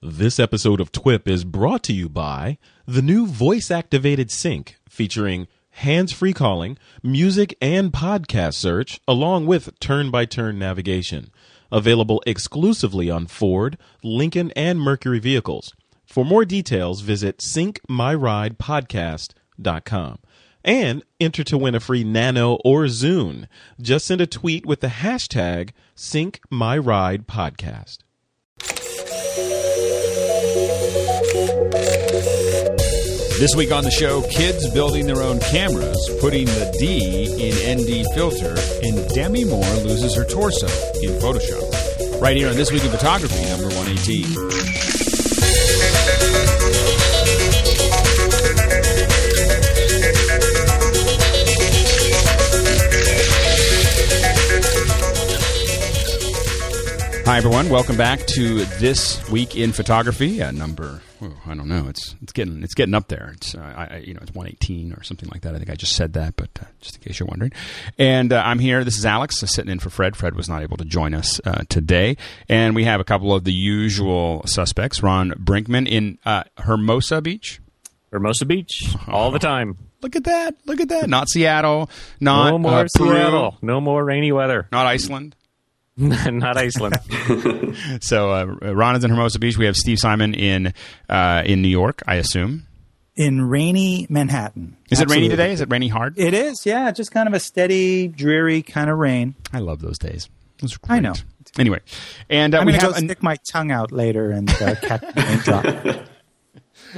This episode of TWIP is brought to you by the new voice activated sync featuring hands free calling, music, and podcast search, along with turn by turn navigation. Available exclusively on Ford, Lincoln, and Mercury vehicles. For more details, visit syncmyridepodcast.com and enter to win a free Nano or Zune. Just send a tweet with the hashtag SyncMyRidePodcast. This week on the show, kids building their own cameras, putting the D in ND filter, and Demi Moore loses her torso in Photoshop. Right here on This Week in Photography, number 118. Hi everyone, welcome back to this week in photography. Uh, number, oh, I don't know, it's it's getting it's getting up there. It's uh, I, you know it's one eighteen or something like that. I think I just said that, but uh, just in case you're wondering. And uh, I'm here. This is Alex uh, sitting in for Fred. Fred was not able to join us uh, today, and we have a couple of the usual suspects. Ron Brinkman in uh, Hermosa Beach. Hermosa Beach all the time. Look at that! Look at that! Not Seattle. Not No more Seattle. No more rainy weather. Not Iceland. Not Iceland. So uh, Ron is in Hermosa Beach. We have Steve Simon in uh, in New York, I assume. in rainy Manhattan. Is it rainy today? Is it rainy hard? It is, yeah, just kind of a steady, dreary kind of rain. I love those days. Those are I know. Anyway, and uh, I'm we going to have go an- stick my tongue out later and uh, catch the raindrop.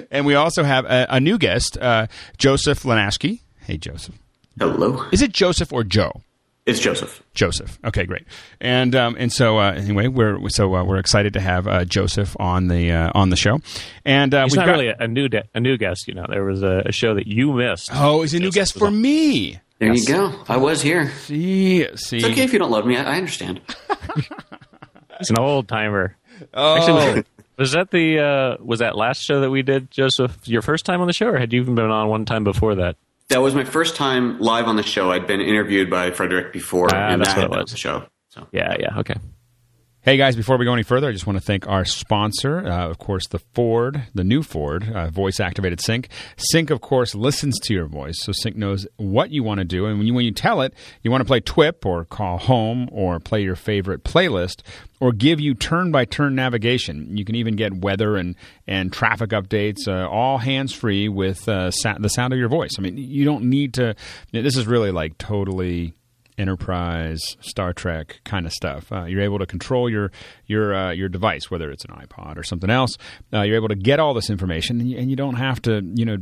and we also have a, a new guest, uh, Joseph Linaschke. Hey, Joseph. Hello. Is it Joseph or Joe? It's Joseph. Joseph. Okay, great. And um, and so uh, anyway, we're so uh, we're excited to have uh, Joseph on the uh, on the show. And uh, He's we've not got, really a, a new de- a new guest. You know, there was a, a show that you missed. oh, he's a new Joseph guest for on. me. There you go. I was here. See, see. It's okay if you don't love me. I, I understand. It's an old timer. Oh, Actually, was, was that the uh, was that last show that we did, Joseph? Your first time on the show, or had you even been on one time before that? That was my first time live on the show. I'd been interviewed by Frederick before, Ah, and that's that, what it was. the show. So Yeah, yeah, okay. Hey guys, before we go any further, I just want to thank our sponsor, uh, of course, the Ford, the new Ford, uh, voice activated Sync. Sync, of course, listens to your voice, so Sync knows what you want to do. And when you, when you tell it, you want to play TWIP or call home or play your favorite playlist or give you turn by turn navigation. You can even get weather and, and traffic updates, uh, all hands free with uh, sa- the sound of your voice. I mean, you don't need to, this is really like totally Enterprise, Star Trek kind of stuff. Uh, you're able to control your your uh, your device, whether it's an iPod or something else. Uh, you're able to get all this information, and you, and you don't have to, you know,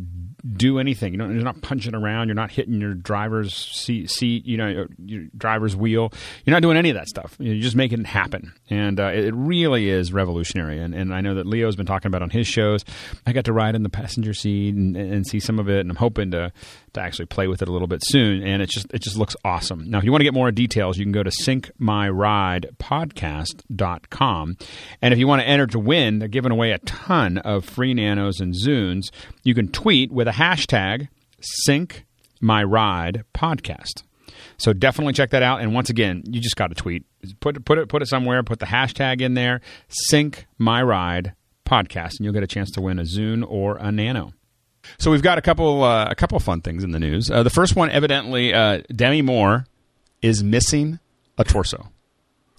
do anything. You don't, you're not punching around. You're not hitting your driver's seat, seat you know, your driver's wheel. You're not doing any of that stuff. You're just making it happen, and uh, it it really is revolutionary. And, and I know that Leo's been talking about on his shows. I got to ride in the passenger seat and, and see some of it, and I'm hoping to to actually play with it a little bit soon. And it just it just looks awesome. Now, if you want to get more details, you can go to syncmyridepodcast.com. And if you want to enter to win, they're giving away a ton of free nanos and zunes. You can tweet with a hashtag sync my ride podcast. So definitely check that out. And once again, you just got to tweet. Put put it put it somewhere. Put the hashtag in there. Sync my ride podcast, and you'll get a chance to win a Zune or a Nano. So we've got a couple uh, a couple fun things in the news. Uh, the first one, evidently, uh, Demi Moore is missing a torso.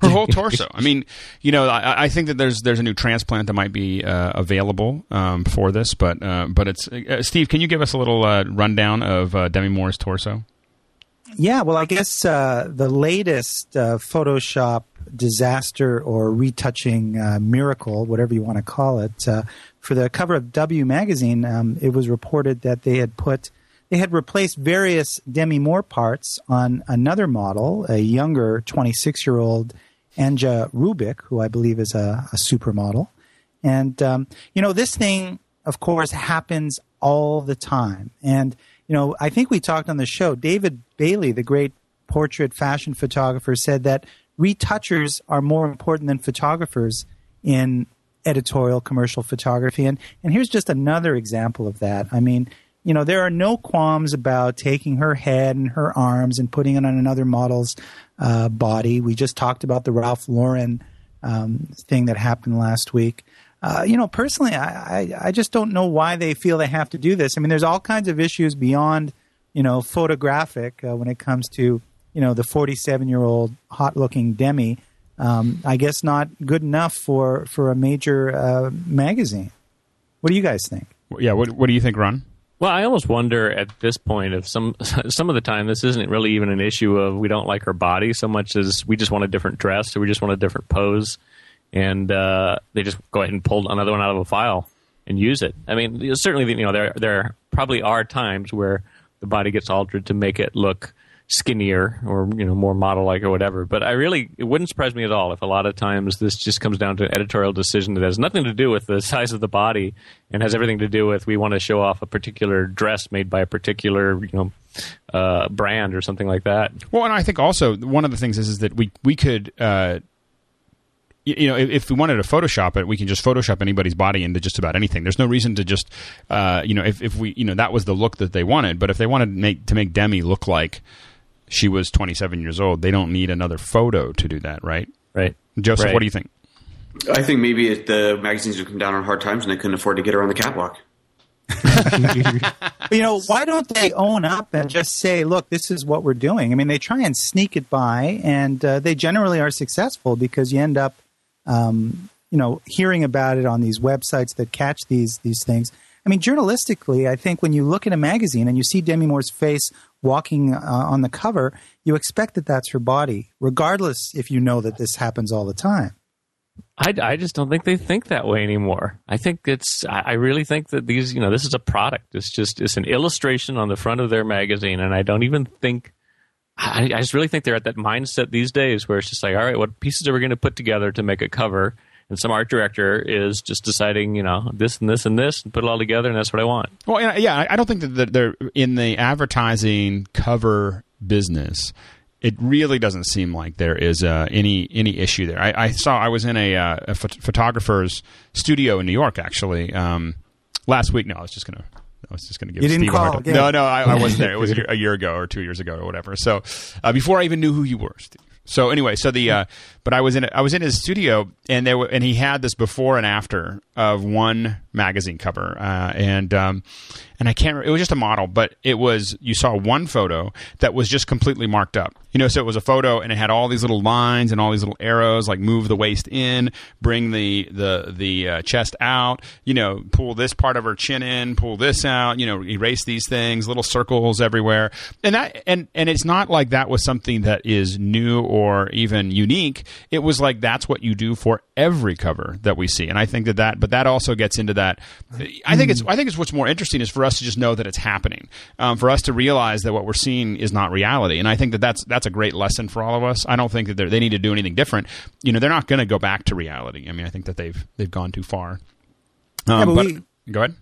Her whole torso. I mean, you know, I, I think that there's there's a new transplant that might be uh, available um, for this, but uh, but it's uh, Steve. Can you give us a little uh, rundown of uh, Demi Moore's torso? Yeah, well, I guess the latest Photoshop disaster or retouching miracle, whatever you want to call it, for the cover of W magazine, um, it was reported that they had put they had replaced various Demi Moore parts on another model, a younger 26 year old Anja Rubik, who I believe is a, a supermodel. And, um, you know, this thing, of course, happens all the time. And, you know, I think we talked on the show, David Bailey, the great portrait fashion photographer, said that retouchers are more important than photographers in editorial commercial photography. And, and here's just another example of that. I mean, you know, there are no qualms about taking her head and her arms and putting it on another model's uh, body. We just talked about the Ralph Lauren um, thing that happened last week. uh, you know, personally, I, I, I just don't know why they feel they have to do this. I mean, there's all kinds of issues beyond, you know, photographic uh, when it comes to, you know, the 47 year old hot looking Demi. Um, I guess not good enough for, for a major uh, magazine. What do you guys think? Yeah, what, what do you think, Ron? Well, I almost wonder at this point if some some of the time this isn't really even an issue of we don't like her body so much as we just want a different dress or we just want a different pose, and uh, they just go ahead and pull another one out of a file and use it. I mean, certainly, you know, there there probably are times where the body gets altered to make it look skinnier or you know more model like or whatever. But I really it wouldn't surprise me at all if a lot of times this just comes down to an editorial decision that has nothing to do with the size of the body and has everything to do with we want to show off a particular dress made by a particular you know uh, brand or something like that. Well, and I think also one of the things is is that we we could. Uh, you know, if, we wanted to Photoshop it, we can just Photoshop anybody's body into just about anything. There's no reason to just, uh, you know, if, if we, you know, that was the look that they wanted. But if they wanted make to make Demi look like she was 27 years old. They don't need another photo to do that, right? Right. Joseph, right. what do you think? I think maybe the magazines would come down on hard times and they couldn't afford to get her on the catwalk. you know, why don't they own up and just say, "Look, this is what we're doing"? I mean, they try and sneak it by, and uh, they generally are successful because you end up, um, you know, hearing about it on these websites that catch these these things. I mean, journalistically, I think when you look at a magazine and you see Demi Moore's face walking uh, on the cover, you expect that that's her body, regardless if you know that this happens all the time. I, I just don't think they think that way anymore. I think it's, I really think that these, you know, this is a product. It's just, it's an illustration on the front of their magazine. And I don't even think, I, I just really think they're at that mindset these days where it's just like, all right, what pieces are we going to put together to make a cover? And some art director is just deciding, you know, this and this and this, and put it all together, and that's what I want. Well, yeah, I don't think that they're in the advertising cover business. It really doesn't seem like there is uh, any any issue there. I, I, saw I was in a, uh, a photographer's studio in New York actually um, last week. No, I was just gonna I was just going to give you Steve didn't call a No, no, I, I, wasn't there. It was a year ago or two years ago or whatever. So uh, before I even knew who you were, Steve. So anyway, so the uh, but I was in I was in his studio and there and he had this before and after of one magazine cover uh, and um, and I can't it was just a model but it was you saw one photo that was just completely marked up. You know so it was a photo and it had all these little lines and all these little arrows like move the waist in bring the the the uh, chest out you know pull this part of her chin in pull this out you know erase these things little circles everywhere. And that and and it's not like that was something that is new or even unique. It was like that's what you do for every cover that we see. And I think that that but that also gets into that. I think it's I think it's what's more interesting is for us to just know that it's happening um, for us to realize that what we're seeing is not reality. And I think that that's that's a great lesson for all of us. I don't think that they need to do anything different. You know they're not going to go back to reality. I mean I think that they've they've gone too far. Um, yeah, but, but we, go ahead.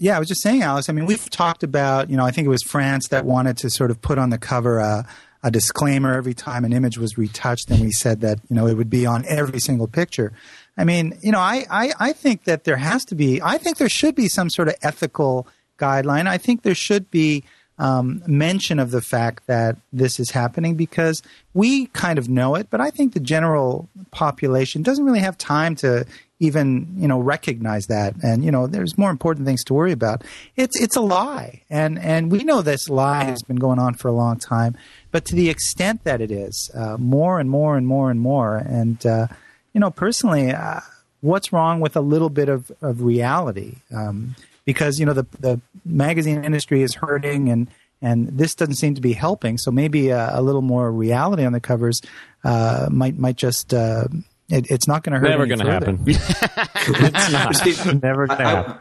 Yeah, I was just saying, Alice. I mean, we've talked about, you know, I think it was France that wanted to sort of put on the cover a, a disclaimer every time an image was retouched, and we said that, you know, it would be on every single picture. I mean, you know, I, I, I think that there has to be, I think there should be some sort of ethical guideline. I think there should be um, mention of the fact that this is happening because we kind of know it, but I think the general population doesn't really have time to even you know recognize that. And you know there's more important things to worry about. It's it's a lie. And and we know this lie has been going on for a long time. But to the extent that it is uh, more and more and more and more. And uh, you know personally uh, what's wrong with a little bit of, of reality? Um, because you know the the magazine industry is hurting and and this doesn't seem to be helping so maybe a, a little more reality on the covers uh, might might just uh, it, it's not going to hurt. Never going to happen. it's not. Steve, Never going to happen.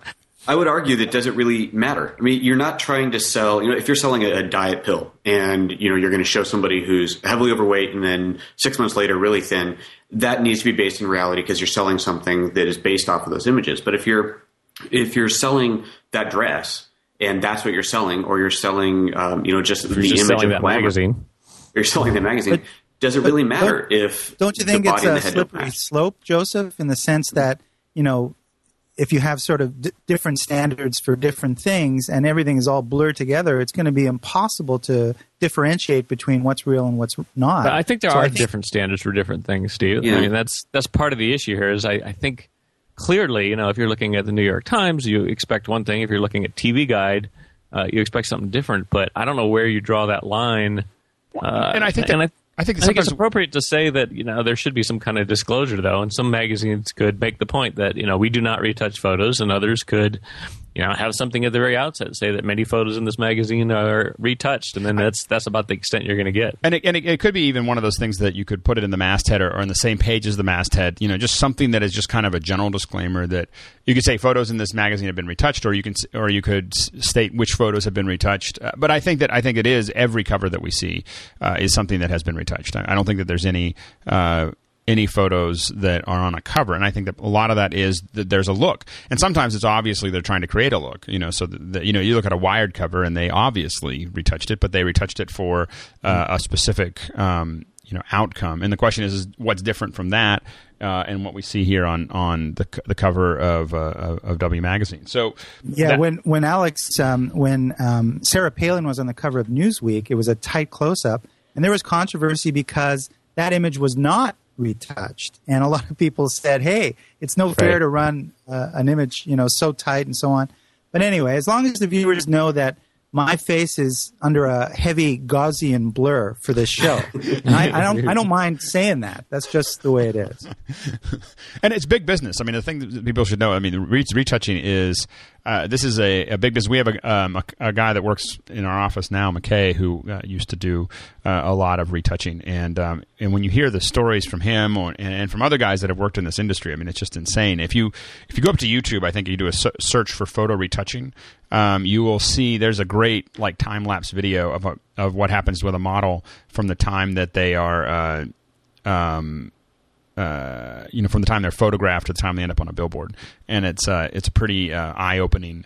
I would argue that doesn't really matter. I mean, you're not trying to sell. You know, if you're selling a, a diet pill and you know you're going to show somebody who's heavily overweight and then six months later really thin, that needs to be based in reality because you're selling something that is based off of those images. But if you're if you're selling that dress and that's what you're selling, or you're selling, um, you know, just you're the just image of that glamour, magazine. You're selling the magazine. But- does it really matter don't- if Don't you the think body it's and a the slippery slope, Joseph, in the sense that you know if you have sort of d- different standards for different things and everything is all blurred together, it's going to be impossible to differentiate between what's real and what's not. But I think there So are think- different standards for different things, Steve. Yeah. I mean, that's that's part of the issue here. Is I, I think clearly, you know, if you're looking at the New York Times, you expect one thing. If you're looking at TV Guide, uh, you expect something different. But I don't know where you draw that line. Uh, and I think that, and I, I think I think it's appropriate to say that you know there should be some kind of disclosure though, and some magazines could make the point that you know we do not retouch photos, and others could you know have something at the very outset say that many photos in this magazine are retouched, and then that's that's about the extent you're going to get. And, it, and it, it could be even one of those things that you could put it in the masthead or, or in the same page as the masthead. You know, just something that is just kind of a general disclaimer that you could say photos in this magazine have been retouched, or you can or you could state which photos have been retouched. Uh, but I think that I think it is every cover that we see uh, is something that has been retouched. I, I don't think that there's any. Uh, any photos that are on a cover, and I think that a lot of that is that there's a look, and sometimes it's obviously they're trying to create a look, you know. So that you know, you look at a Wired cover, and they obviously retouched it, but they retouched it for uh, a specific um, you know outcome. And the question is, is what's different from that, uh, and what we see here on on the the cover of uh, of of W magazine. So Yeah, that- when when Alex um, when um, Sarah Palin was on the cover of Newsweek, it was a tight close up, and there was controversy because that image was not retouched, and a lot of people said, "Hey, it's no fair to run uh, an image, you know, so tight and so on." But anyway, as long as the viewers know that my face is under a heavy Gaussian blur for this show, and I, I don't I don't mind saying that. That's just the way it is. and it's big business. I mean, the thing that people should know. I mean, retouching is uh, this is a, a big business. We have a, um, a, a guy that works in our office now, McKay, who uh, used to do uh, a lot of retouching, and um, and when you hear the stories from him or, and, and from other guys that have worked in this industry, I mean, it's just insane. If you if you go up to YouTube, I think you do a se- search for photo retouching, um, you will see there's a great like time lapse video of of what happens with a model from the time that they are. Uh, um, uh, you know, from the time they're photographed to the time they end up on a billboard, and it's uh, it's a pretty uh, eye opening.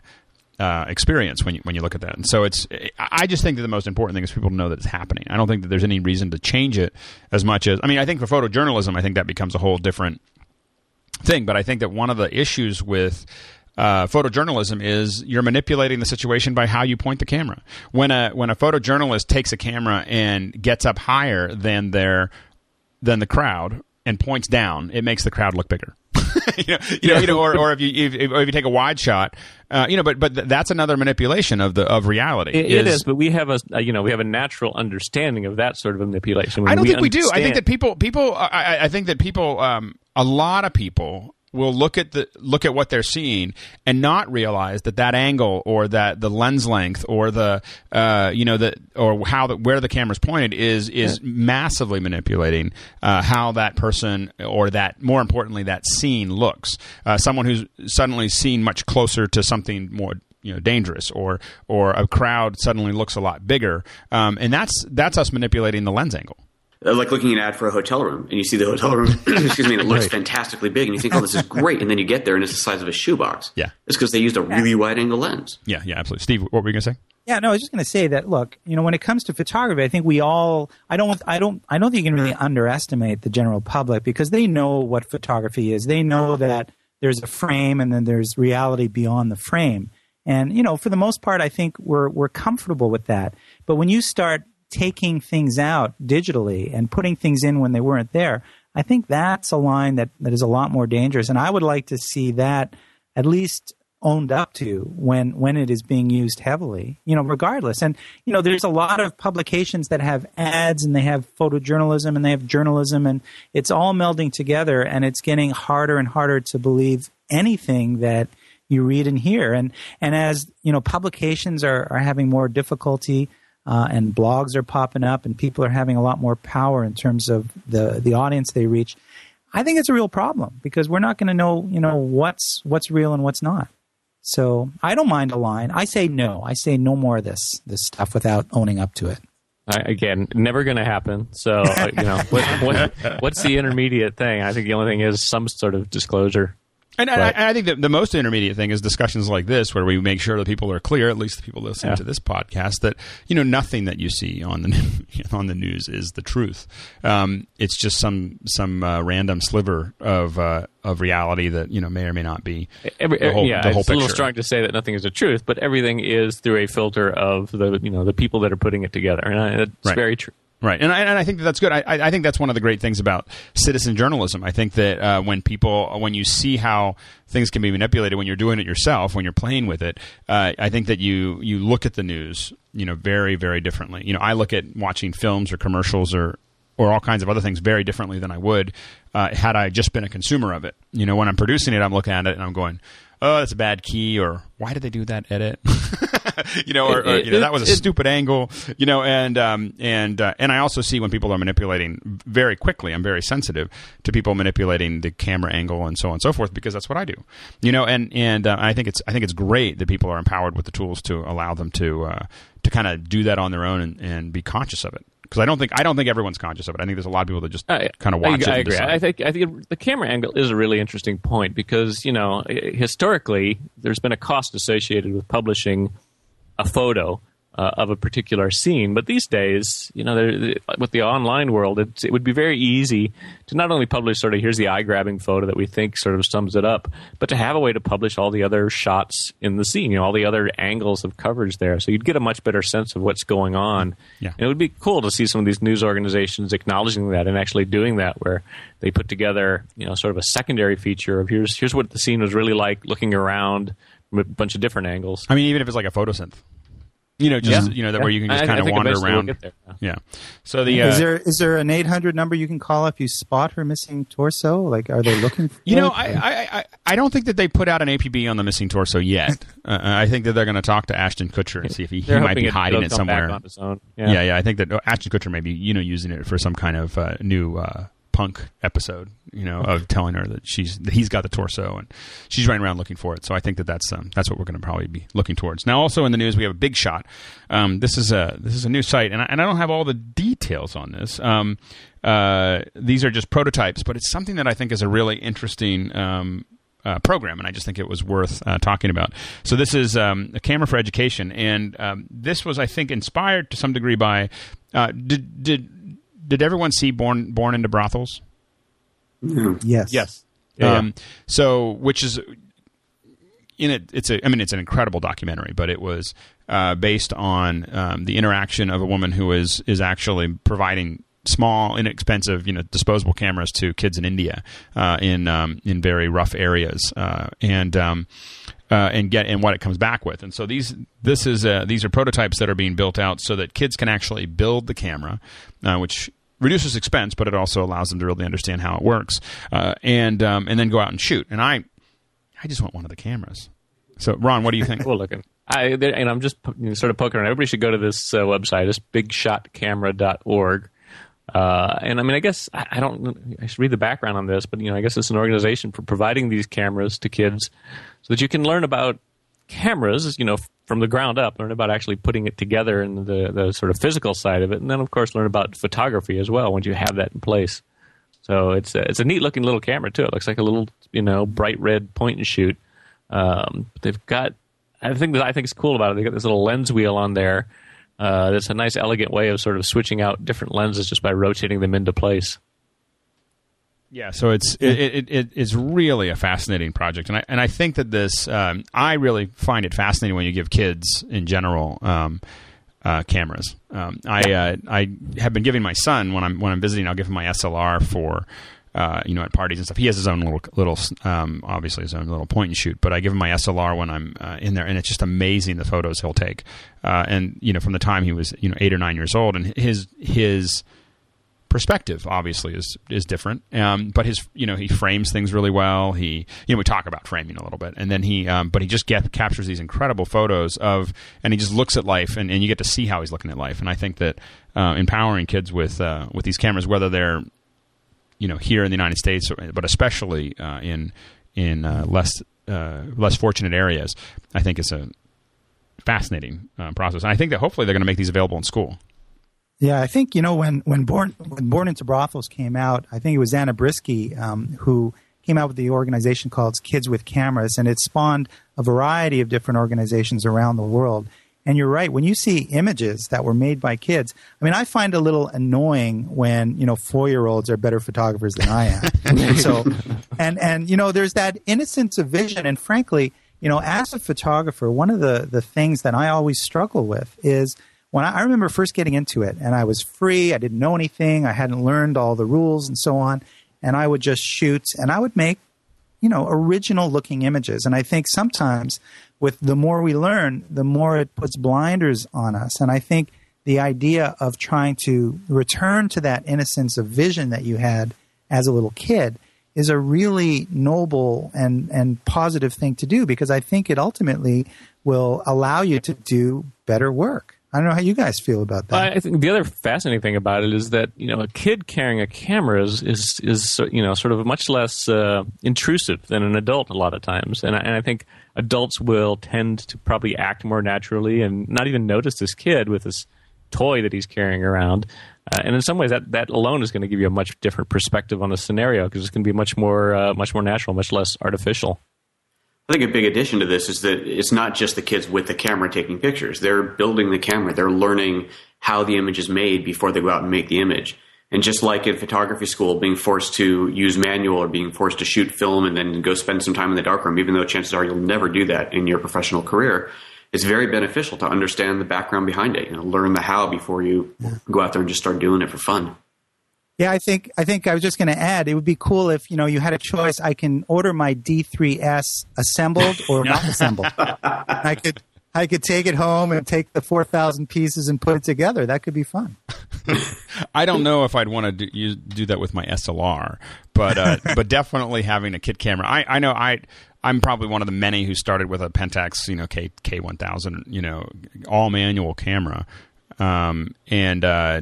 Uh, experience when you when you look at that, and so it's. I just think that the most important thing is people to know that it's happening. I don't think that there's any reason to change it as much as. I mean, I think for photojournalism, I think that becomes a whole different thing. But I think that one of the issues with uh, photojournalism is you're manipulating the situation by how you point the camera. When a when a photojournalist takes a camera and gets up higher than their than the crowd and points down, it makes the crowd look bigger. you know, you know, you know, or, or if you if, or if you take a wide shot, uh, you know, but but that's another manipulation of the of reality. It, it is, but we have a a, you know we have a natural understanding of that sort of manipulation. I don't think we do. I think that people, people, I, I- I think that people, um, a lot of people will look at the look at what they're seeing and not realize that that angle or that the lens length or the uh, you know the or how the, where the camera's pointed is is massively manipulating uh, how that person or that more importantly that scene looks. Uh, someone who's suddenly seen much closer to something more you know dangerous or or a crowd suddenly looks a lot bigger. Um, and that's that's us manipulating the lens angle like looking at an ad for a hotel room, and you see the hotel room, excuse me, and it looks fantastically big, and you think, oh, this is great, and then you get there, and it's the size of a shoebox. Yeah. It's because they used a really wide angle lens. yeah yeah absolutely steve what were you going to say Yeah, no, I was just going to say that. Look, you know, when it comes to photography, I think we all. I don't. I don't. I don't think you can really mm-hmm. underestimate the general public because they know what photography is. They know that there's a frame and then there's reality beyond the frame. And you know, for the most part, I think we're we're comfortable with that. But when you start taking things out digitally and putting things in when they weren't there, I think that's a line that, that is a lot more dangerous. And I would like to see that at least owned up to when when it is being used heavily you know regardless and you know there's a lot of publications that have ads and they have photojournalism and they have journalism and it's all melding together and it's getting harder and harder to believe anything that you read and hear and and as you know publications are are having more difficulty uh, and blogs are popping up and people are having a lot more power in terms of the the audience they reach I think it's a real problem because we're not going to know, you know, what's what's real and what's not. So I don't mind a line. I say no. I say no more of this this stuff without owning up to it. I, again, never going to happen. So uh, you know, what, what, what's the intermediate thing? I think the only thing is some sort of disclosure. And, Right. I, I think that the most intermediate thing is discussions like this, where we make sure that people are clear, at least the people listening Yeah. to this podcast, that you know nothing that you see on the on the news is the truth. Um, it's just some some uh, random sliver of uh, of reality that you know may or may not be Every, the whole, yeah, the whole it's a little picture. strong to say that nothing is the truth, but everything is through a filter of the you know the people that are putting it together, and I, it's Right. very true. Right, and I, and I think that that's good. I, I think that's one of the great things about citizen journalism. I think that uh, when people, when you see how things can be manipulated when you're doing it yourself, when you're playing with it, uh, I think that you you look at the news, you know, very very differently. You know, I look at watching films or commercials or or all kinds of other things very differently than I would uh, had I just been a consumer of it. You know, when I'm producing it, I'm looking at it and I'm going, "Oh, that's a bad key," or "Why did they do that edit?" you know, or, or you know, that was a stupid angle. You know, and um, and uh, and I also see when people are manipulating very quickly. I'm very sensitive to people manipulating the camera angle and so on and so forth because that's what I do. You know, and and uh, I think it's I think it's great that people are empowered with the tools to allow them to uh, to kind of do that on their own and, and be conscious of it because I don't think I don't think everyone's conscious of it. I think there's a lot of people that just kind of watch I, it. I agree. I think I think the camera angle is a really interesting point because you know historically there's been a cost associated with publishing a photo uh, of a particular scene. But these days, you know, with the online world, it, it would be very easy to not only publish sort of here's the eye grabbing photo that we think sort of sums it up, but to have a way to publish all the other shots in the scene, you know, all the other angles of coverage there. So you'd get a much better sense of what's going on. Yeah. And it would be cool to see some of these news organizations acknowledging that and actually doing that, where they put together, you know, sort of a secondary feature of here's here's what the scene was really like looking around a bunch of different angles. I mean, even if it's like a photosynth. You know, just yeah. you know that yeah. where you can just kind of wander around. We'll yeah. So the uh, is there is there an eight hundred number you can call if you spot her missing torso? Like, are they looking? for You know, it? I, I I don't think that they put out an APB on the missing torso yet. uh, I think that they're going to talk to Ashton Kutcher and see if he, he might be hiding it somewhere. Yeah. yeah. yeah, I think that Ashton Kutcher may be you know using it for some kind of uh, new. Punk'd episode, you know, of telling her that she's that he's got the torso and she's running around looking for it. So I think that that's um, that's what we're going to probably be looking towards. Now, also in the news, we have a big shot. Um, this is a this is a new site, and I, and I don't have all the details on this. Um, uh, these are just prototypes, but it's something that I think is a really interesting. Um, uh, program, and I just think it was worth uh, talking about. So this is um, a camera for education, and um, this was, I think, inspired to some degree by. Uh, did did did everyone see Born Born into Brothels? Yes. Yes. Yeah, um, yeah. So, which is in it, it's a. I mean, it's an incredible documentary, but it was uh, based on um, the interaction of a woman who is is actually providing small, inexpensive, you know, disposable cameras to kids in India uh, in um, in very rough areas, uh, and. Um, uh, and get and what it comes back with, and so these this is uh, these are prototypes that are being built out so that kids can actually build the camera, uh, which reduces expense, but it also allows them to really understand how it works, uh, and um, and then go out and shoot. And I, I just want one of the cameras. So, Ron, what do you think? cool looking. I and I'm just sort of poking around. Everybody should go to this uh, website. It's bigshotcamera.org. Uh, and I mean, I guess I, I, don't. I should read the background on this, but you know, I guess it's an organization for providing these cameras to kids so that you can learn about cameras, you know, from the ground up, learn about actually putting it together and the, the sort of physical side of it, and then of course learn about photography as well once you have that in place. So it's a, it's a neat looking little camera too. It looks like a little you know bright red point and shoot. Um, they've got I think that I think is cool about it. They got this little lens wheel on there. Uh, that's a nice, elegant way of sort of switching out different lenses just by rotating them into place. Yeah, so it's it, it, it, it's really a fascinating project, and I and I think that this um, I really find it fascinating when you give kids in general um, uh, cameras. Um, I uh, I have been giving my son when I'm when I'm visiting, I'll give him my SLR for. Uh, you know, at parties and stuff, he has his own little, little, um, obviously his own little point and shoot. But I give him my SLR when I'm uh, in there, and it's just amazing the photos he'll take. Uh, and you know, from the time he was, you know, eight or nine years old, and his his perspective obviously is is different. Um, but his you know he frames things really well. He you know we talk about framing a little bit, and then he um, but he just get, captures these incredible photos of, and he just looks at life, and, and you get to see how he's looking at life. And I think that uh, empowering kids with uh, with these cameras, whether they're you know here in the United States, but especially uh, in in uh, less uh, less fortunate areas, I think is a fascinating uh, process. And I think that hopefully they're going to make these available in school. Yeah, I think you know when when born when Born into Brothels came out, I think it was Zana Briski um, who came out with the organization called Kids with Cameras, and it spawned a variety of different organizations around the world. And you're right when you see images that were made by kids. I mean, I find a little annoying when you know four year olds are better photographers than I am. so, and and you know, there's that innocence of vision, and frankly, you know, as a photographer, one of the the things that I always struggle with is when I, I remember first getting into it, and I was free, I didn't know anything, I hadn't learned all the rules and so on, and I would just shoot, and I would make, you know, original looking images. And I think sometimes with the more we learn, the more it puts blinders on us. And I think the idea of trying to return to that innocence of vision that you had as a little kid is a really noble and, and positive thing to do because I think it ultimately will allow you to do better work. I don't know how you guys feel about that. I think the other fascinating thing about it is that you know a kid carrying a camera is is, is you know sort of much less uh, intrusive than an adult a lot of times, and I, and I think adults will tend to probably act more naturally and not even notice this kid with this toy that he's carrying around. Uh, and in some ways, that, that alone is going to give you a much different perspective on the scenario because it's going to be much more uh, much more natural, much less artificial. I think a big addition to this is that it's not just the kids with the camera taking pictures. They're building the camera. They're learning how the image is made before they go out and make the image. And just like in photography school, being forced to use manual or being forced to shoot film and then go spend some time in the darkroom, even though chances are you'll never do that in your professional career, it's very beneficial to understand the background behind it. You know, learn the how before you go out there and just start doing it for fun. Yeah, I think I think I was just going to add. It would be cool if you know you had a choice. I can order my D3S assembled or not assembled. I could I could take it home and take the four thousand pieces and put it together. That could be fun. I don't know if I'd want to do, use, do that with my SLR, but uh, but definitely having a kit camera. I, I know I I'm probably one of the many who started with a Pentax, you know, K K1000, you know, all manual camera, um, and uh,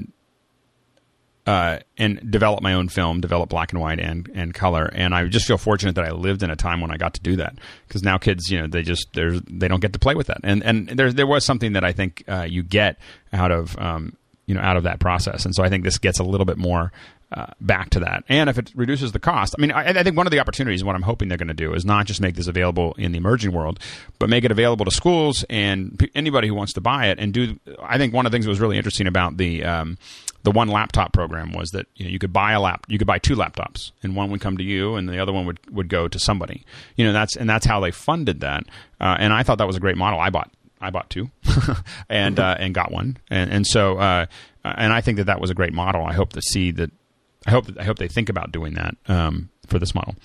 uh, and develop my own film, develop black and white and, and color. And I just feel fortunate that I lived in a time when I got to do that because now kids, you know, they just there's they don't get to play with that. And and there there was something that I think uh, you get out of um, you know out of that process. And so I think this gets a little bit more. Uh, back to that, and if it reduces the cost, I mean, I, I think one of the opportunities, what I'm hoping they're going to do, is not just make this available in the emerging world, but make it available to schools and p- anybody who wants to buy it. And do, I think one of the things that was really interesting about the um, the one laptop program was that you know you could buy a lap you could buy two laptops and one would come to you and the other one would, would go to somebody. You know that's and that's how they funded that. Uh, and I thought that was a great model. I bought I bought two and uh, and got one. And and so uh, and I think that that was a great model. I hope to see that I hope I hope they think about doing that um, for this model.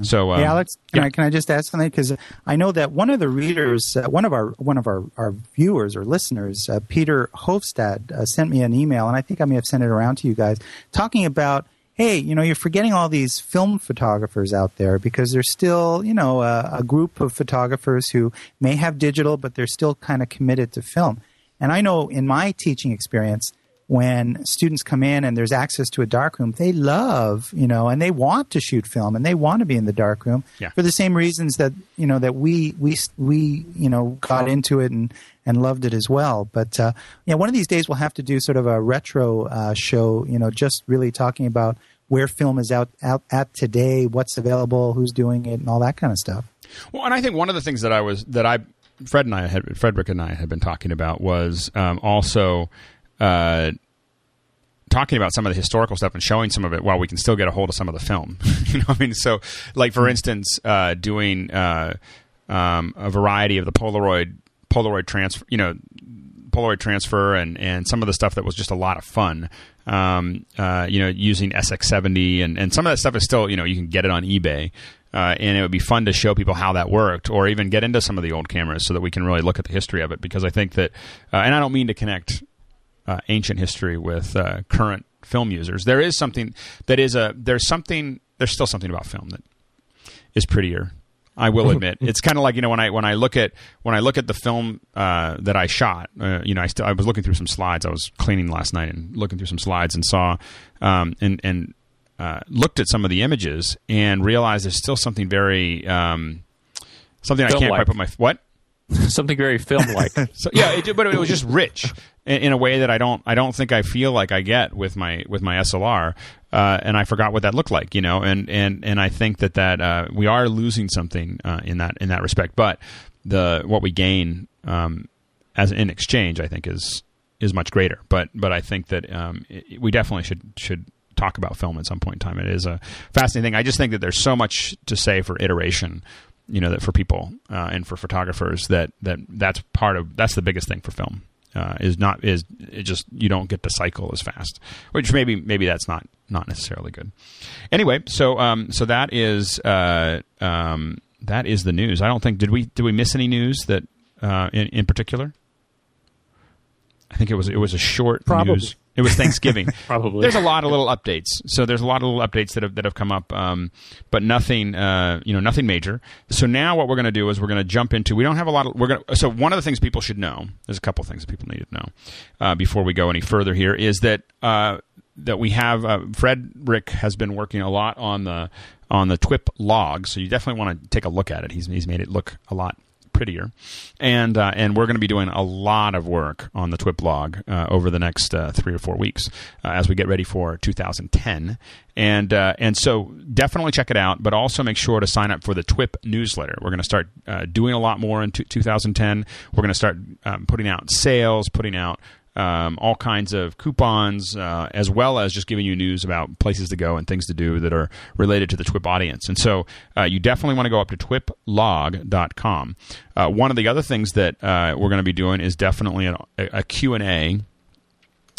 So, um, hey, Alex, can, yeah. I, can I just ask something? Because I know that one of the readers, uh, one of our one of our, our viewers or listeners, uh, Peter Hofstad, uh, sent me an email, and I think I may have sent it around to you guys, talking about. Hey, you know, you're forgetting all these film photographers out there because there's still, you know, a, a group of photographers who may have digital, but they're still kind of committed to film. And I know in my teaching experience, when students come in and there's access to a darkroom, they love, you know, and they want to shoot film and they want to be in the darkroom yeah. for the same reasons that, you know, that we, we, we, you know, got into it and, and loved it as well. But, uh, yeah, one of these days we'll have to do sort of a retro uh, show, you know, just really talking about where film is out, out at today, what's available, who's doing it, and all that kind of stuff. Well, and I think one of the things that I was, that I, Fred and I had, Frederick and I had been talking about was um, also, uh, talking about some of the historical stuff and showing some of it while we can still get a hold of some of the film. you know, I mean, so like for instance, uh, doing uh, um, a variety of the Polaroid Polaroid transfer, you know, Polaroid transfer and and some of the stuff that was just a lot of fun. Um, uh, you know, using SX70 and and some of that stuff is still you know you can get it on eBay. Uh, and it would be fun to show people how that worked, or even get into some of the old cameras so that we can really look at the history of it. Because I think that, uh, and I don't mean to connect uh, ancient history with uh, current film users. There is something that is a there's something there's still something about film that is prettier. I will admit it's kind of like you know when I when I look at when I look at the film uh, that I shot. Uh, you know, I still I was looking through some slides. I was cleaning last night and looking through some slides and saw um, and and uh, looked at some of the images and realized there's still something very um, something film I can't like. quite put my what something very film like. so, yeah, it, but it was just rich in, in, a way that I don't I don't think I feel like I get with my with my SLR. Uh, and I forgot what that looked like, you know, and and and I think that that uh, we are losing something uh, in that in that respect. But the what we gain um, as in exchange, I think, is is much greater. But but I think that um, it, we definitely should should talk about film at some point in time. It is a fascinating thing. I just think that there's so much to say for iteration you know that for people uh, and for photographers that that that's part of that's the biggest thing for film uh, is not is it just you don't get the cycle as fast, which maybe maybe that's not not necessarily good. Anyway, so um, so that is uh, um, that is the news. I don't think did we did we miss any news that uh, in in particular? I think it was it was a short Probably. news. It was Thanksgiving. Probably. There's a lot of little updates. So there's a lot of little updates that have that have come up, um, but nothing, uh, you know, nothing major. So now what we're going to do is we're going to jump into. We don't have a lot of. We're going. So one of the things people should know. There's a couple things that people need to know uh, before we go any further. Here is that uh, that we have. Uh, Frederick has been working a lot on the on the TWIP log. So you definitely want to take a look at it. He's he's made it look a lot prettier, and uh, and we're going to be doing a lot of work on the TWIP blog uh, over the next uh, three or four weeks uh, as we get ready for 2010, and uh, and so definitely check it out, but also make sure to sign up for the TWIP newsletter. We're going to start uh, doing a lot more in t- 2010. We're going to start um, putting out sales, putting out um, all kinds of coupons, uh, as well as just giving you news about places to go and things to do that are related to the TWIP audience. And so uh, you definitely want to go up to twiplog.com. Uh, one of the other things that uh, we're going to be doing is definitely a, a Q&A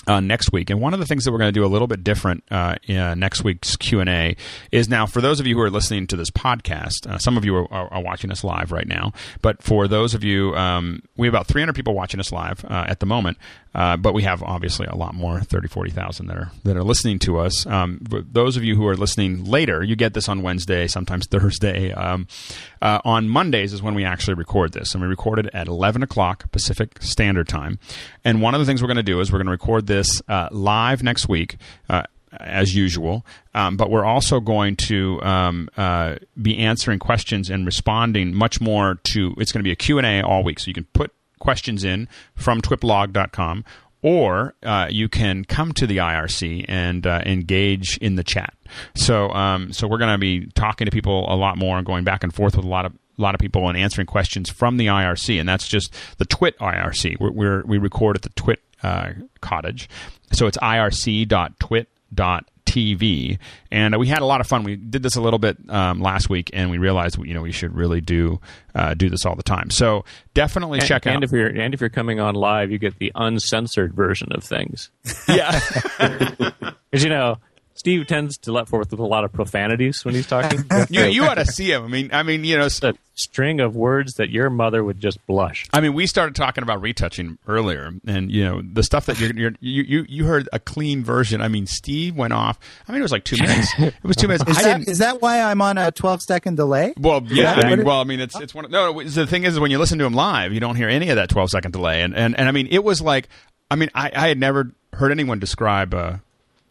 uh, next week. And one of the things that we're going to do a little bit different uh, in next week's Q and A is now for those of you who are listening to this podcast. Uh, some of you are, are, are watching us live right now, but for those of you, um, we have about 300 people watching us live uh, at the moment. Uh, but we have obviously a lot more 30 40,000 that are that are listening to us um, those of you who are listening later you get this on Wednesday sometimes Thursday um, uh, on Mondays is when we actually record this and we record it at 11 o'clock Pacific Standard Time and one of the things we're going to do is we're going to record this uh, live next week uh, as usual, um, but we're also going to um, uh, be answering questions and responding much more to. It's going to be a Q and A all week, so you can put questions in from twiplog.com or uh, you can come to the IRC and uh, engage in the chat. So, um, so we're going to be talking to people a lot more and going back and forth with a lot of a lot of people and answering questions from the IRC, and that's just the Twit IRC. We're, we're we record at the Twit uh, cottage, so it's irc.twit.tv, and uh, we had a lot of fun. We did this a little bit um, last week, and we realized you know we should really do uh, do this all the time. So definitely and, check and out. if you're and if you're coming on live, you get the uncensored version of things. yeah. Because you know, Steve tends to let forth with a lot of profanities when he's talking. you you ought to see him. I mean, I mean, you know, a string of words that your mother would just blush. I mean, we started talking about retouching earlier, and you know, the stuff that you're, you're you you you heard a clean version. I mean, Steve went off. I mean, it was like two minutes. It was two minutes. Is I that, that why I'm on a 12 second delay? Well, yeah. I mean, well, I mean, it's it's one. Of, no, no, the thing is, when you listen to him live, you don't hear any of that twelve second delay, and and and I mean, it was like, I mean, I I had never heard anyone describe. Uh,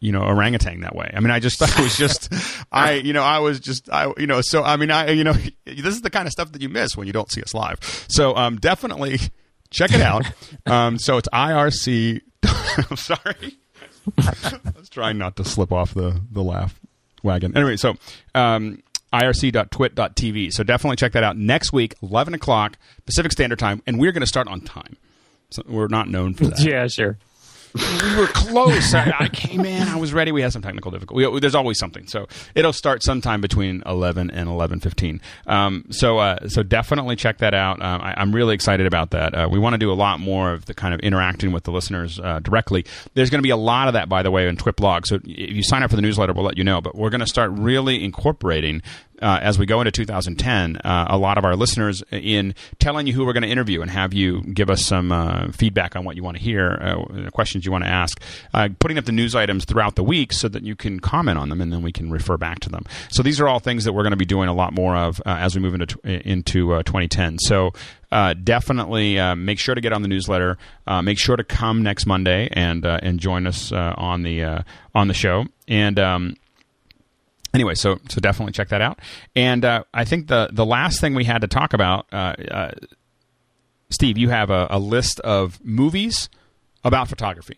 you know, orangutan that way. I mean, I just thought it was just, I, you know, I was just, I, you know, so I mean, I, you know, this is the kind of stuff that you miss when you don't see us live. So, um, definitely check it out. Um, so it's IRC. I'm sorry. I was trying not to slip off the the laugh wagon. Anyway, so um, irc.twit.tv. So definitely check that out next week, 11 o'clock Pacific Standard Time, and we're going to start on time. So we're not known for that. Yeah, sure. We were close. I, I came in. I was ready. We had some technical difficulty. There's always something. So it'll start sometime between 11 and 11:15. Um, so uh, so definitely check that out. Um, I, I'm really excited about that. Uh, we want to do a lot more of the kind of interacting with the listeners uh, directly. There's going to be a lot of that, by the way, in Twiplog. So if you sign up for the newsletter, we'll let you know. But we're going to start really incorporating uh, as we go into 2010, uh, a lot of our listeners in telling you who we're going to interview and have you give us some uh, feedback on what you want to hear, uh, questions you want to ask, uh, putting up the news items throughout the week so that you can comment on them and then we can refer back to them. So these are all things that we're going to be doing a lot more of as we move into into uh, 2010. So. Uh, definitely uh, make sure to get on the newsletter. Uh, make sure to come next Monday and and join us on the on the show. And um, anyway, so so definitely check that out. And uh, I think the the last thing we had to talk about, uh, uh, Steve, you have a, a list of movies about photography.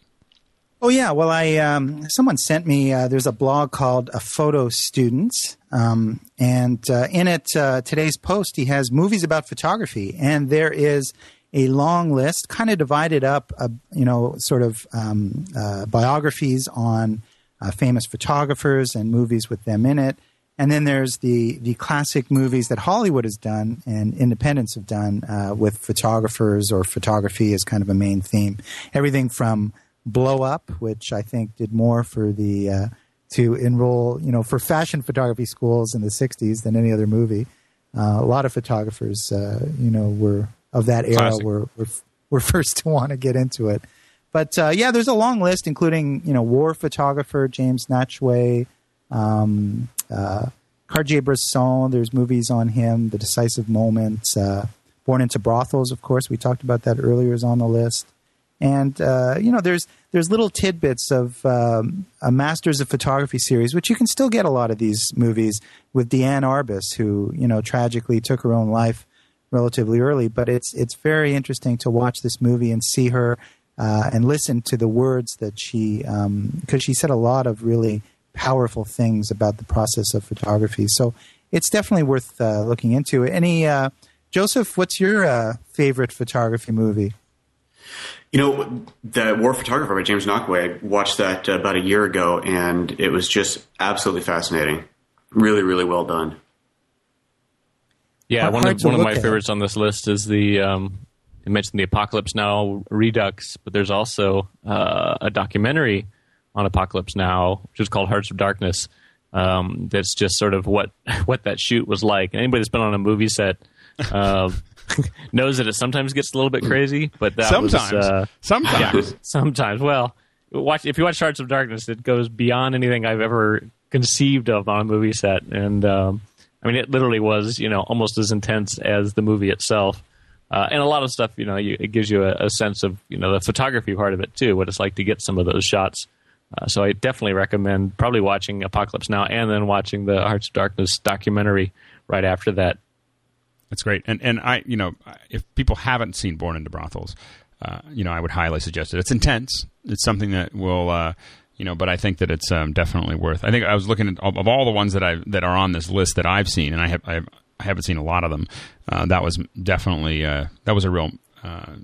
Oh yeah, well I um, someone sent me. Uh, there's a blog called "A Photo Student," um, and uh, in it uh, today's post he has movies about photography, and there is a long list, kind of divided up, you know, sort of um, biographies on uh, famous photographers and movies with them in it, And then there's the the classic movies that Hollywood has done and independents have done uh, with photographers or photography as kind of a main theme. Everything from Blow Up, which I think did more for the uh, to enroll, you know, for fashion photography schools in the '60s than any other movie. Uh, a lot of photographers, uh, you know, were of that era Classic. were, were were first to want to get into it. But uh, yeah, there's a long list, including you know war photographer James Nachtwey, um, uh, Cartier-Bresson. There's movies on him. The Decisive Moment, uh, Born into Brothels, of course. We talked about that earlier. Is on the list, and uh, you know there's there's little tidbits of um, a Masters of Photography series, which you can still get a lot of these movies with Diane Arbus, who you know tragically took her own life relatively early. But it's it's very interesting to watch this movie and see her uh, and listen to the words that she because she said a lot of really powerful things about the process of photography. So it's definitely worth uh, looking into. Any uh, Joseph, what's your uh, favorite photography movie? You know, the War Photographer by James Nachtwey, I watched that uh, about a year ago, and it was just absolutely fascinating. Really, really well done. Yeah, Hard- one of one of look my at. favorites on this list is the um, I mentioned the Apocalypse Now Redux, but there's also uh, a documentary on Apocalypse Now, which is called Hearts of Darkness. Um, that's just sort of what what that shoot was like. And anybody that's been on a movie set uh, knows that it sometimes gets a little bit crazy. But that sometimes, was, uh, sometimes. sometimes. Well, watch if you watch Hearts of Darkness, it goes beyond anything I've ever conceived of on a movie set, and um, I mean, it literally was you know almost as intense as the movie itself. Uh, and a lot of stuff, you know, you, it gives you a, a sense of you know the photography part of it too, what it's like to get some of those shots. Uh, so I definitely recommend probably watching Apocalypse Now and then watching the Hearts of Darkness documentary right after that. That's great. And and I, you know, if people haven't seen Born into Brothels, uh, you know, I would highly suggest it. It's intense. It's something that will, uh, you know, but I think that it's um, definitely worth. I think I was looking at of, all the ones that I that are on this list that I've seen, and I have I, have, I haven't seen a lot of them. Uh, that was definitely uh, that was a real. Uh,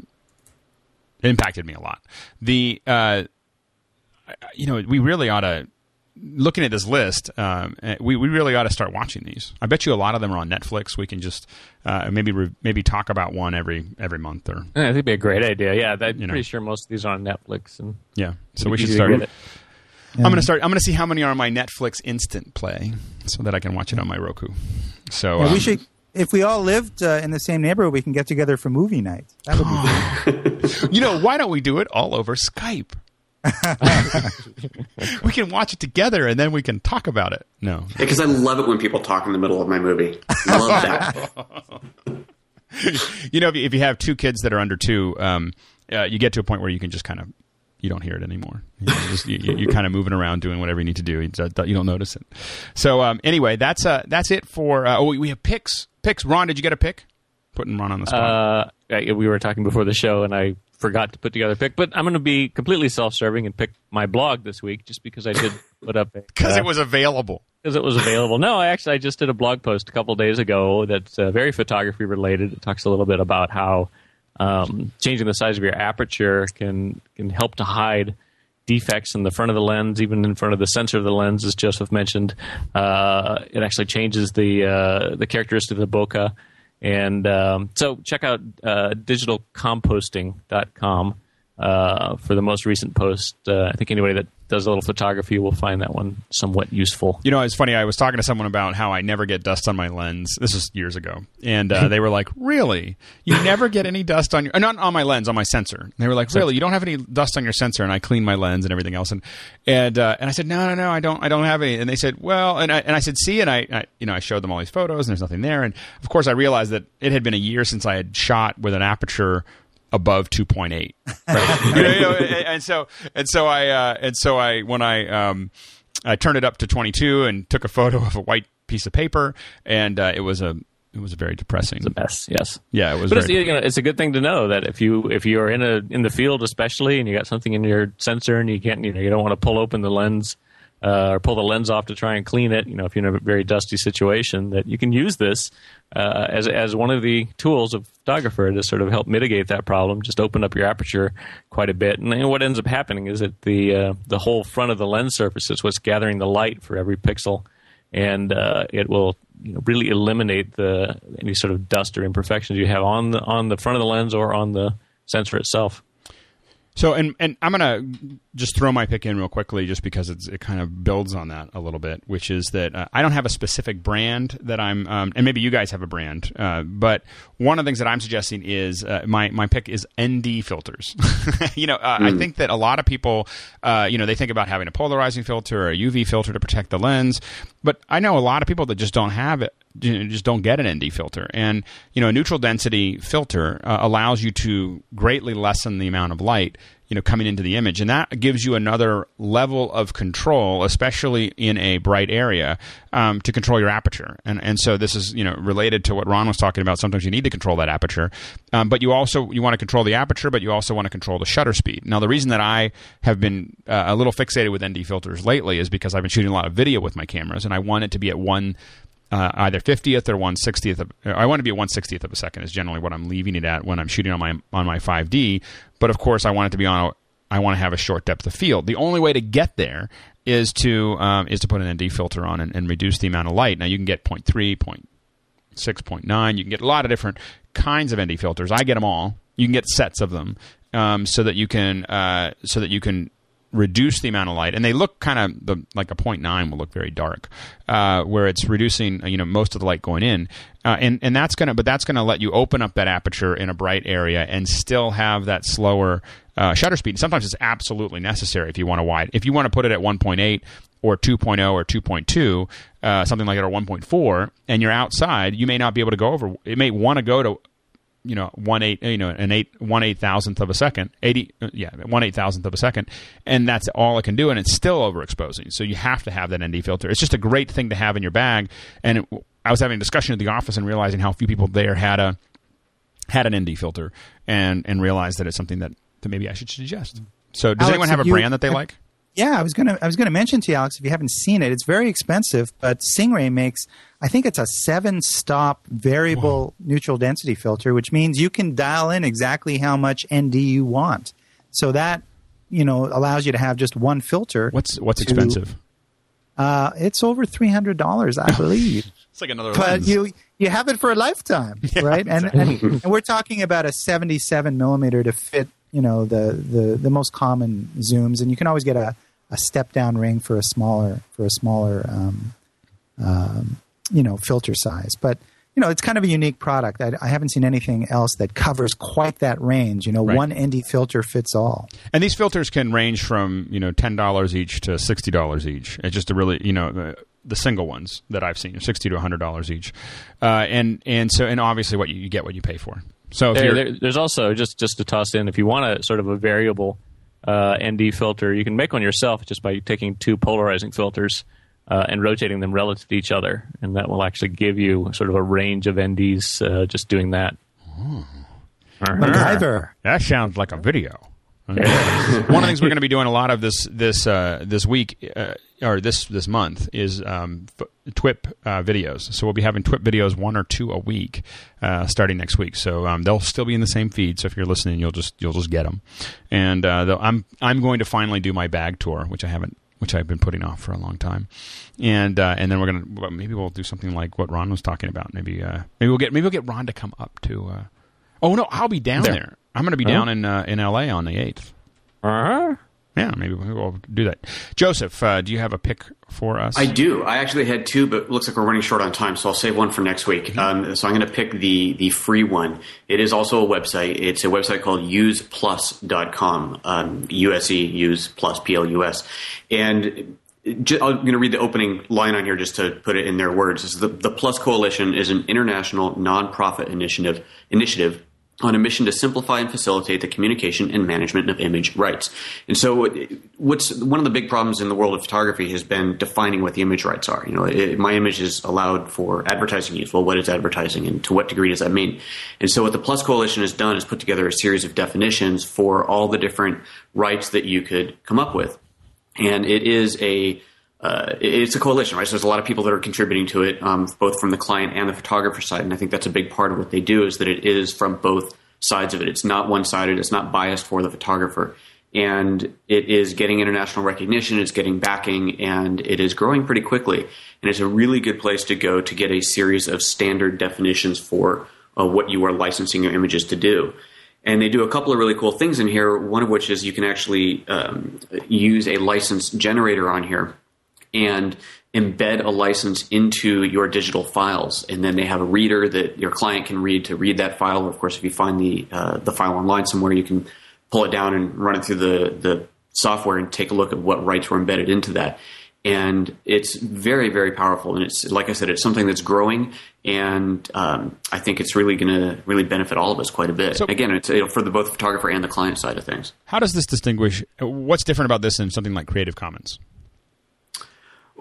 impacted me a lot. The uh, you know, we really ought to looking at this list. Um, we we really ought to start watching these. I bet you a lot of them are on Netflix. We can just uh, maybe re- maybe talk about one every every month or Yeah, I think it'd be a great idea. Yeah, I'm You know. pretty sure most of these are on Netflix, and yeah. So we should start. Get it. I'm going to start. I'm going to see how many are on my Netflix Instant Play, so that I can watch it on my Roku. So Yeah, um, we should. If we all lived uh, in the same neighborhood, we can get together for movie night. That would be great. you know, why don't we do it all over Skype? we can watch it together and then we can talk about it. No, Because I love it when people talk in the middle of my movie. Love that. you know, if you, if you have two kids that are under two, um, uh, you get to a point where you can just kind of you don't hear it anymore. You know, just, you, you're kind of moving around doing whatever you need to do. You, don't- notice it. So um, anyway, that's uh, that's it for. Uh, oh, we- have picks. Picks. Ron, did you get a pick? Putting Ron on the spot. Uh, we were talking before the show, and I forgot to put together a pick. But I'm going to be completely self-serving and pick my blog this week, just because I did put up Because uh, it was available. because it was available. No, I actually I just did a blog post a couple days ago that's uh, very photography related. It talks a little bit about how um, changing the size of your aperture can can help to hide defects in the front of the lens, even in front of the sensor of the lens, as Joseph mentioned. Uh, it actually changes the uh, the characteristic of the bokeh. And um, so check out uh, digitalcomposting.com uh, for the most recent post. Uh, I think anybody that does a little photography will find that one somewhat useful. You know, it's funny. I was talking to someone about how I never get dust on my lens. This was years ago, and uh, they were like, "Really? You never get any dust on your not on my lens, on my sensor?" And they were like, "Really? You don't have any dust on your sensor?" And I clean my lens and everything else, and and uh, and I said, "No, no, no, I don't. I don't have any." And they said, "Well," and I and I said, "See," and I, I you know I showed them all these photos, and there's nothing there. And of course, I realized that it had been a year since I had shot with an aperture above 2.8 right you know, you know, and, and so and so i uh, and so i when i um i turned it up to 22 and took a photo of a white piece of paper and uh, it was a it was very depressing It's a mess. Yes. yeah it was But it's, you know, it's a good thing to know that if you if you're in a in the field especially and you got something in your sensor and you can't you know you don't want to pull open the lens uh, or pull the lens off to try and clean it you know if you're in a very dusty situation that you can use this uh, as as one of the tools of photographer to sort of help mitigate that problem just open up your aperture quite a bit and what ends up happening is that the uh, the whole front of the lens surface is what's gathering the light for every pixel and uh, it will you know, really eliminate the any sort of dust or imperfections you have on the on the front of the lens or on the sensor itself. So, and and I'm gonna just throw my pick in real quickly, just because it kind of builds on that a little bit, which is that uh, I don't have a specific brand that I'm, um, and maybe you guys have a brand, uh, but one of the things that I'm suggesting is uh, my my pick is ND filters. you know, mm. I think that a lot of people, uh, you know, they think about having a polarizing filter or a UV filter to protect the lens, but I know a lot of people that just don't have it you just don't get an ND filter. And you know, a neutral density filter uh, allows you to greatly lessen the amount of light you know coming into the image. And that gives you another level of control especially in a bright area um, to control your aperture. And and so this is you know related to what ron was talking about. Sometimes you need to control that aperture. Um, but you also you want to control the aperture but you also want to control the shutter speed. Now the reason that i have been uh, a little fixated with nd filters lately is because i've been shooting a lot of video with my cameras and i want it to be at one uh, either 50th or 160th. Of, I want to be at 160th of a second is generally what I'm leaving it at when I'm shooting on my on my 5D. But of course, I want it to be on. A, I want to have a short depth of field. The only way to get there is to um, is to put an ND filter on and, and, reduce the amount of light. Now you can get 0. 0.3, 0. 0.6, 0.9. You can get a lot of different kinds of ND filters. I get them all. You can get sets of them um, so that you can uh, so that you can reduce the amount of light, and they look kind of the, like a 0.9 will look very dark, uh, where it's reducing you know most of the light going in, uh, and and that's gonna but that's gonna let you open up that aperture in a bright area and still have that slower uh, shutter speed. And sometimes it's absolutely necessary if you want to wide if you want to put it at 1.8 or 2.0 or 2.2, uh, something like that, or 1.4, and you're outside, you may not be able to go over. It may want to go to you know one eight you know an eight one eight thousandth of a second eighty uh, yeah one eight thousandth of a second and that's all it can do and it's still overexposing. So you have to have that ND filter. It's just a great thing to have in your bag and it, I was having a discussion at the office and realizing how few people there had a had an ND filter and and realized that it's something that, that maybe I should suggest. So does Alex, anyone have a you, brand that they like? Yeah, I was gonna I was gonna mention to you, Alex, if you haven't seen it, it's very expensive, but Singh-Ray makes I think it's a seven stop variable Whoa. neutral density filter, which means you can dial in exactly how much ND you want. So that you know allows you to have just one filter. What's what's to, expensive? Uh, it's over three hundred dollars, I believe. it's like another. But lens. you you have it for a lifetime, yeah, right? Exactly. And, and, and we're talking about a seventy-seven millimeter to fit you know the the the most common zooms, and you can always get a, a step down ring for a smaller for a smaller um, um, you know filter size. But you know it's kind of a unique product. I, I, haven't seen anything else that covers quite that range. You know, right. one ND filter fits all. And these filters can range from you know ten dollars each to sixty dollars each. It's just a really you know. The, the single ones that I've seen, sixty to hundred dollars each, uh, and and so and obviously what you, you get what you pay for. So there, there, there's also just just to toss in if you want a sort of a variable uh, ND filter, you can make one yourself just by taking two polarizing filters uh, and rotating them relative to each other, and that will actually give you sort of a range of NDs uh, just doing that. Oh. MacGyver. That sounds like a video. One of the things we're going to be doing a lot of this this uh, this week uh, or this this month is um, TWIP uh, videos. So we'll be having TWIP videos one or two a week uh, starting next week. So um, they'll still be in the same feed. So if you're listening, you'll just you'll just get them. And uh, I'm I'm going to finally do my bag tour, which I haven't which I've been putting off for a long time. And uh, and then we're gonna maybe we'll do something like what Ron was talking about. Maybe uh, maybe we'll get maybe we'll get Ron to come up to. oh no, I'll be down there. there. I'm going to be down in uh, in LA on the eighth. Uh-huh. Yeah, maybe we'll do that. Joseph, uh, do you have a pick for us? I do. I actually had two, but looks like we're running short on time, so I'll save one for next week. Mm-hmm. Um, so I'm going to pick the the free one. It is also a website. It's a website called useplus.com. Um, USE use plus P L U S, and I'm going to read the opening line on here just to put it in their words. The, the Plus Coalition is an international nonprofit initiative initiative on a mission to simplify and facilitate the communication and management of image rights. And so, uh, what's one of the big problems in the world of photography has been defining what the image rights are. You know, it, my image is allowed for advertising use. Well, what is advertising, and to what degree does that mean? And so, what the Plus Coalition has done is put together a series of definitions for all the different rights that you could come up with, and it is a uh, it's a coalition, right? So there's a lot of people that are contributing to it, um, both from the client and the photographer side. And I think that's a big part of what they do is that it is from both sides of it. It's not one sided. It's not biased for the photographer. and it is getting international recognition, it's getting backing, and it is growing pretty quickly. And it's a really good place to go to get a series of standard definitions for uh, what you are licensing your images to do. And they do a couple of really cool things in here. One of which is you can actually um, use a license generator on here and embed a license into your digital files, and then they have a reader that your client can read to read that file. Of course, if you find the uh, the file online somewhere, you can pull it down and run it through the the software and take a look at what rights were embedded into that. And it's very, very powerful. And it's like I said, it's something that's growing, and um, I think it's really going to really benefit all of us quite a bit. So- Again, it's you know, for the both photographer and the client side of things. How does this distinguish? What's different about this than something like Creative Commons?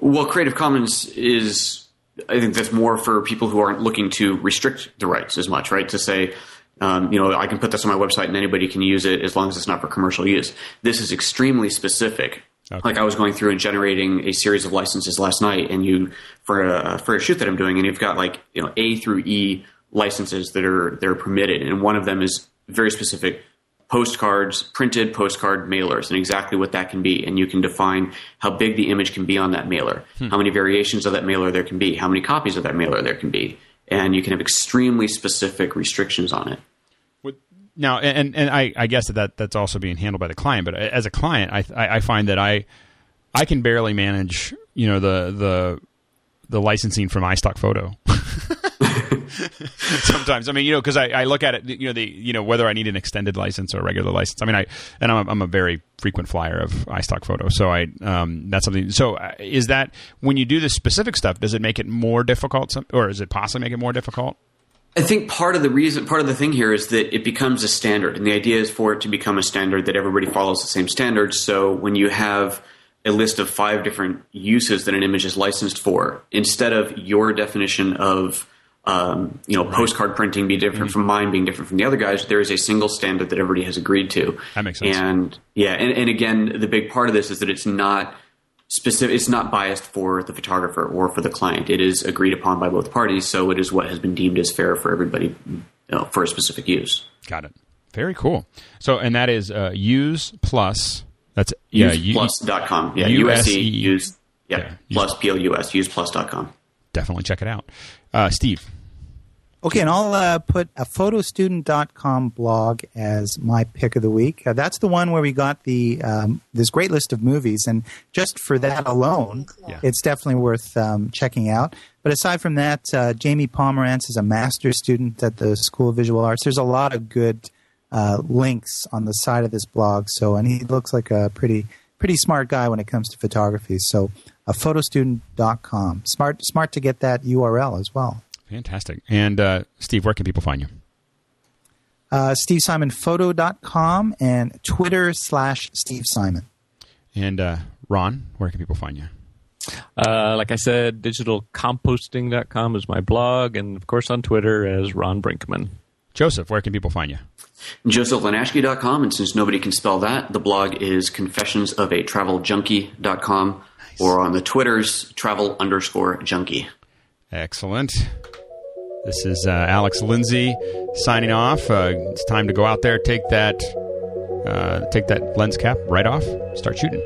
Well, Creative Commons is, I think that's more for people who aren't looking to restrict the rights as much, right? To say, um, you know, I can put this on my website and anybody can use it as long as it's not for commercial use. This is extremely specific. Okay. Like I was going through and generating a series of licenses last night, and you for a for a shoot that I'm doing, and you've got like you know A through E licenses that are that are permitted, and one of them is very specific postcards, printed postcard mailers, and exactly what that can be. And you can define how big the image can be on that mailer, hmm. how many variations of that mailer there can be, how many copies of that mailer there can be. And you can have extremely specific restrictions on it. Now, and and I, I guess that, that that's also being handled by the client. But uh, as a client, I I I find that I I can barely manage you know the the the licensing from iStock Photo. Sometimes, I mean, you know, because I, I look at it, you know, the you know whether I need an extended license or a regular license. I mean, I and I'm a, I'm a very frequent flyer of iStock Photo, so I um, that's something. So, uh, is that when you do this specific stuff, does it make it more difficult, or is it possibly make it more difficult? I think part of the reason, part of the thing here is that it becomes a standard, and the idea is for it to become a standard that everybody follows the same standards. So when you have a list of five different uses that an image is licensed for, instead of your definition of um, you know postcard printing be different Mm-hmm. from mine, being different from the other guys, there is a single standard that everybody has agreed to. That makes sense. And yeah, and, and again, the big part of this is that it's not specific it's not biased for the photographer or for the client it is agreed upon by both parties so it is what has been deemed as fair for everybody you know, for a specific use Got it. Very cool. So, and that is uh, use plus. That's yeah. U- useplus.com yeah USE. USE use yeah, plus plus useplus.com definitely check it out. Uh, Steve, Okay, and I'll uh, put a photostudent.com blog as my pick of the week. Uh, that's the one where we got the um, this great list of movies, and just for that alone, Yeah. it's definitely worth um, checking out. But aside from that, uh, Jamie Pomerantz is a master's student at the School of Visual Arts. There's a lot of good uh, links on the side of this blog. So, and he looks like a pretty pretty smart guy when it comes to photography. So, a photostudent.com. Smart smart to get that URL as well. fantastic. And uh, Steve, where can people find you? uh, SteveSimonPhoto.com and Twitter slash Steve Simon. And uh, Ron, where can people find you? Uh, like I said, digitalcomposting.com is my blog, and of course on Twitter as Ron Brinkman. Joseph, where can people find you? josephlinaschke.com and since nobody can spell that the blog is confessionsofatraveljunkie.com or on the Twitters, travel underscore junkie. Excellent. This is uh, Alex Lindsay signing off. Uh, it's time to go out there, take that, uh, take that lens cap right off, start shooting.